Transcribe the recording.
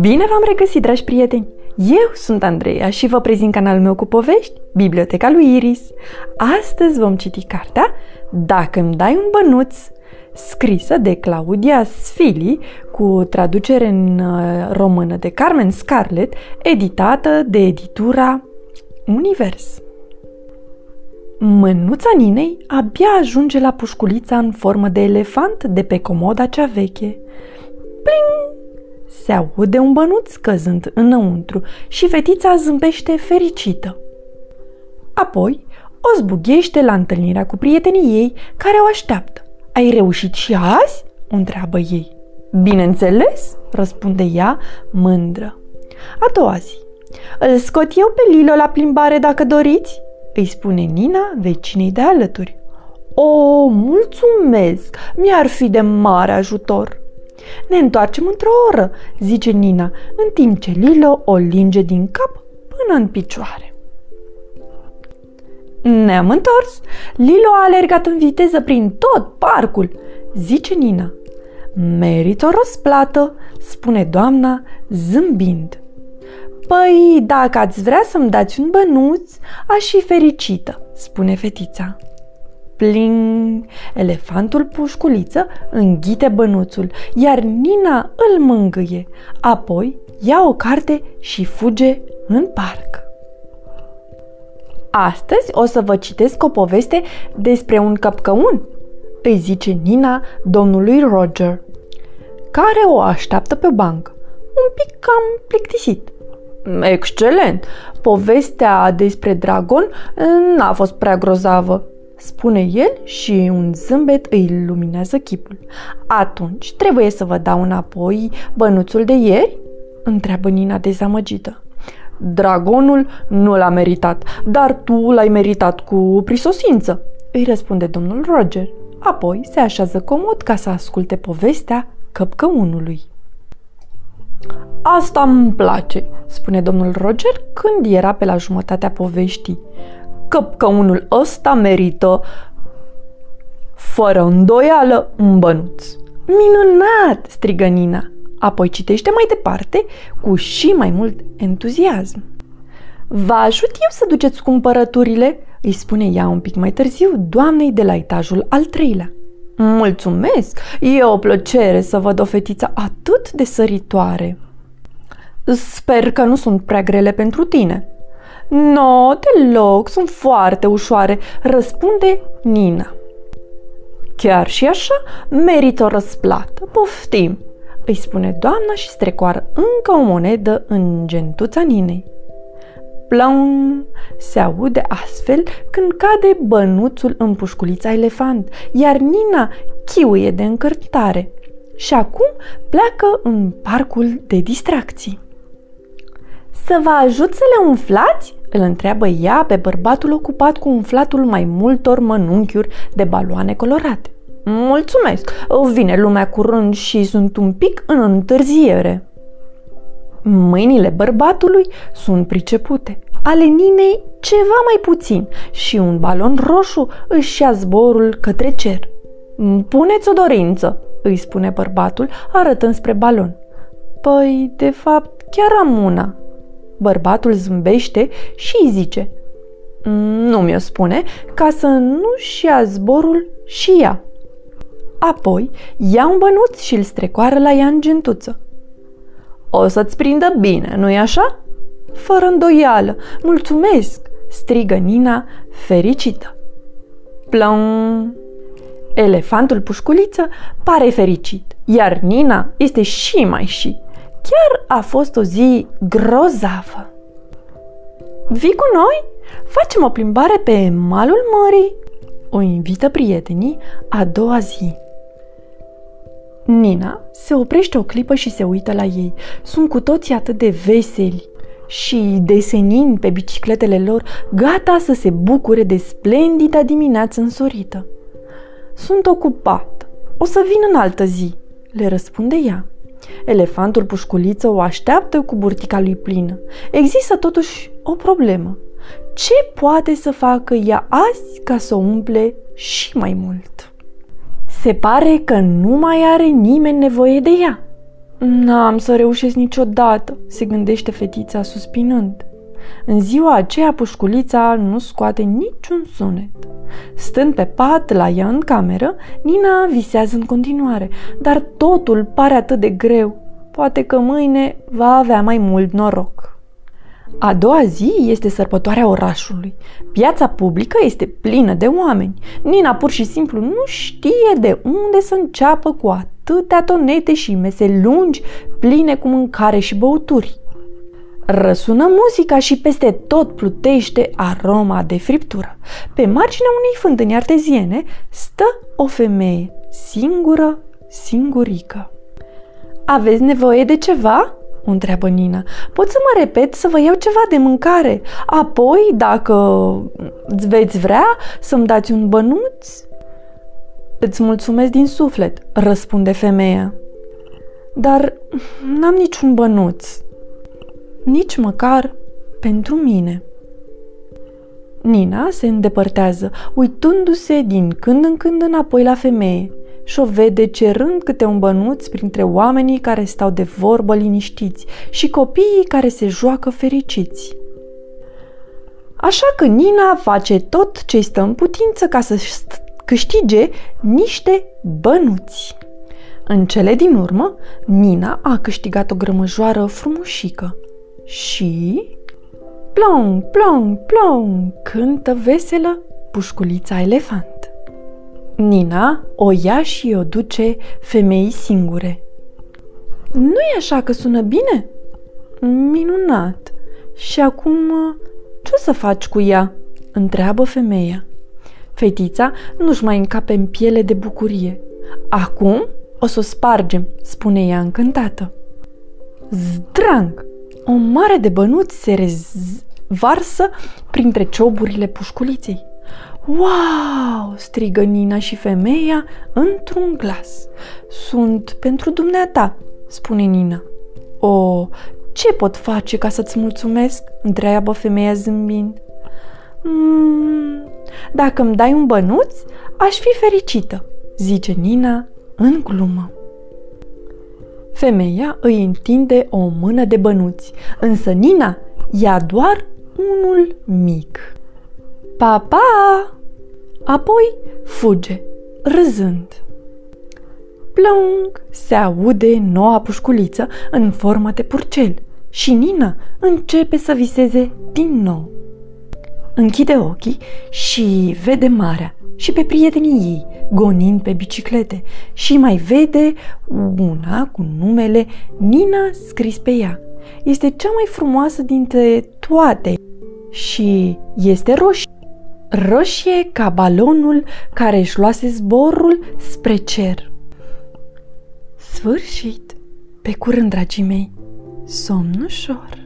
Bine v-am regăsit, dragi prieteni! Eu sunt Andreea și vă prezint canalul meu cu povești, Biblioteca lui Iris. Astăzi vom citi cartea Dacă îmi dai un bănuț, scrisă de Claudia Sfili, cu traducere în uh, română de Carmen Scarlett, editată de editura Univers. Mânuța Ninei abia ajunge la pușculița în formă de elefant de pe comoda cea veche. Pling! Se aude un bănuț căzând înăuntru și fetița zâmbește fericită. Apoi o zbughește la întâlnirea cu prietenii ei care o așteaptă. Ai reușit și azi?" o întreabă ei. Bineînțeles, răspunde ea, mândră. A doua zi. Îl scot eu pe Lilo la plimbare dacă doriți? Îi spune Nina vecinei de alături. O, mulțumesc! Mi-ar fi de mare ajutor. Ne întoarcem într-o oră, zice Nina, în timp ce Lilo o linge din cap până în picioare. Ne-am întors. Lilo a alergat în viteză prin tot parcul, zice Nina. Merit o răsplată, spune doamna, zâmbind. Păi, dacă ați vrea să-mi dați un bănuț, aș fi fericită, spune fetița. Pling! Elefantul pușculiță înghite bănuțul, iar Nina îl mângâie. Apoi ia o carte și fuge în parc. Astăzi o să vă citesc o poveste despre un căpcăun, îi zice Nina domnului Roger, care o așteaptă pe bancă, un pic cam plictisit. Excelent! Povestea despre dragon n-a fost prea grozavă, spune el și un zâmbet îi luminează chipul. Atunci trebuie să vă dau înapoi bănuțul de ieri? întreabă Nina dezamăgită. Dragonul nu l-a meritat, dar tu l-ai meritat cu prisosință, îi răspunde domnul Roger. Apoi se așează comod ca să asculte povestea căpcăunului. Asta îmi place, spune domnul Roger când era pe la jumătatea poveștii. Căpcăunul ăsta merită, fără îndoială, un bănuț. Minunat, strigă Nina. Apoi citește mai departe cu și mai mult entuziasm. Vă ajut eu să duceți cumpărăturile, îi spune ea un pic mai târziu doamnei de la etajul al treilea. Mulțumesc! E o plăcere să văd o fetiță atât de săritoare. Sper că nu sunt prea grele pentru tine. No, deloc, sunt foarte ușoare, răspunde Nina. Chiar și așa, merită o răsplată. Poftim, îi spune doamna și strecoară încă o monedă în gentuța Ninei. Plăum! Se aude astfel când cade bănuțul în pușculița elefant, iar Nina chiuie de încărtare. Și acum pleacă în parcul de distracții. Să vă ajut să le umflați? Îl întreabă ea pe bărbatul ocupat cu umflatul mai multor mănunchiuri de baloane colorate. Mulțumesc! Vine lumea curând și sunt un pic în întârziere. Mâinile bărbatului sunt pricepute, ale Ninei ceva mai puțin și un balon roșu își ia zborul către cer. Puneți o dorință, îi spune bărbatul, arătând spre balon. Păi, de fapt, chiar am una. Bărbatul zâmbește și îi zice Nu mi-o spune, ca să nu-și ia zborul și ea. Apoi ia un bănuț și îl strecoară la ea în gentuță. O să-ți prindă bine, nu-i așa? Fără îndoială, mulțumesc, strigă Nina, fericită. Plăm! Elefantul pușculiță pare fericit, iar Nina este și mai și. Chiar a fost o zi grozavă. Vii cu noi? Facem o plimbare pe malul mării? O invită prietenii a doua zi. Nina se oprește o clipă și se uită la ei. Sunt cu toții atât de veseli și desenind pe bicicletele lor, gata să se bucure de splendida dimineață însorită. Sunt ocupat. O să vin în altă zi, le răspunde ea. Elefantul pușculiță o așteaptă cu burtica lui plină. Există totuși o problemă. Ce poate să facă ea azi ca să o umple și mai mult? Se pare că nu mai are nimeni nevoie de ea. N-am să reușesc niciodată, se gândește fetița suspinând. În ziua aceea, pușculița nu scoate niciun sunet. Stând pe pat la ea în cameră, Nina visează în continuare, dar totul pare atât de greu. Poate că mâine va avea mai mult noroc. A doua zi este sărbătoarea orașului. Piața publică este plină de oameni. Nina pur și simplu nu știe de unde să înceapă cu atâtea tonete și mese lungi, pline cu mâncare și băuturi. Răsună muzica și peste tot plutește aroma de friptură. Pe marginea unei fântâni arteziene stă o femeie, singură, singurică. Aveți nevoie de ceva?" O întreabă Nina. Pot să mă repet să vă iau ceva de mâncare. Apoi, dacă veți vrea, să-mi dați un bănuț? Îți mulțumesc din suflet, răspunde femeia. Dar n-am niciun bănuț. Nici măcar pentru mine. Nina se îndepărtează, uitându-se din când în când înapoi la femeie și o vede cerând câte un bănuț printre oamenii care stau de vorbă liniștiți și copiii care se joacă fericiți. Așa că Nina face tot ce stă în putință ca să câștige niște bănuți. În cele din urmă, Nina a câștigat o grămăjoară frumușică și... Plong, plong, plong, cântă veselă pușculița elefant. Nina o ia și o duce femeii singure. nu e așa că sună bine? Minunat! Și acum ce o să faci cu ea? întreabă femeia. Fetița nu-și mai încape în piele de bucurie. Acum o să o spargem, spune ea încântată. Zdrang! O mare de bănuți se revarsă printre cioburile pușculiței. Wow! strigă Nina și femeia într-un glas. Sunt pentru dumneata, spune Nina. O, ce pot face ca să-ți mulțumesc? întreabă femeia zâmbind. Mm, dacă îmi dai un bănuț, aș fi fericită, zice Nina în glumă. Femeia îi întinde o mână de bănuți, însă Nina ia doar unul mic. Pa, pa! Apoi fuge, râzând. Plong se aude noua pușculiță în formă de purcel și Nina începe să viseze din nou. Închide ochii și vede marea și pe prietenii ei gonind pe biciclete și mai vede una cu numele Nina scris pe ea. Este cea mai frumoasă dintre toate și este roșie roșie ca balonul care își luase zborul spre cer. Sfârșit! Pe curând, dragii mei, somn ușor!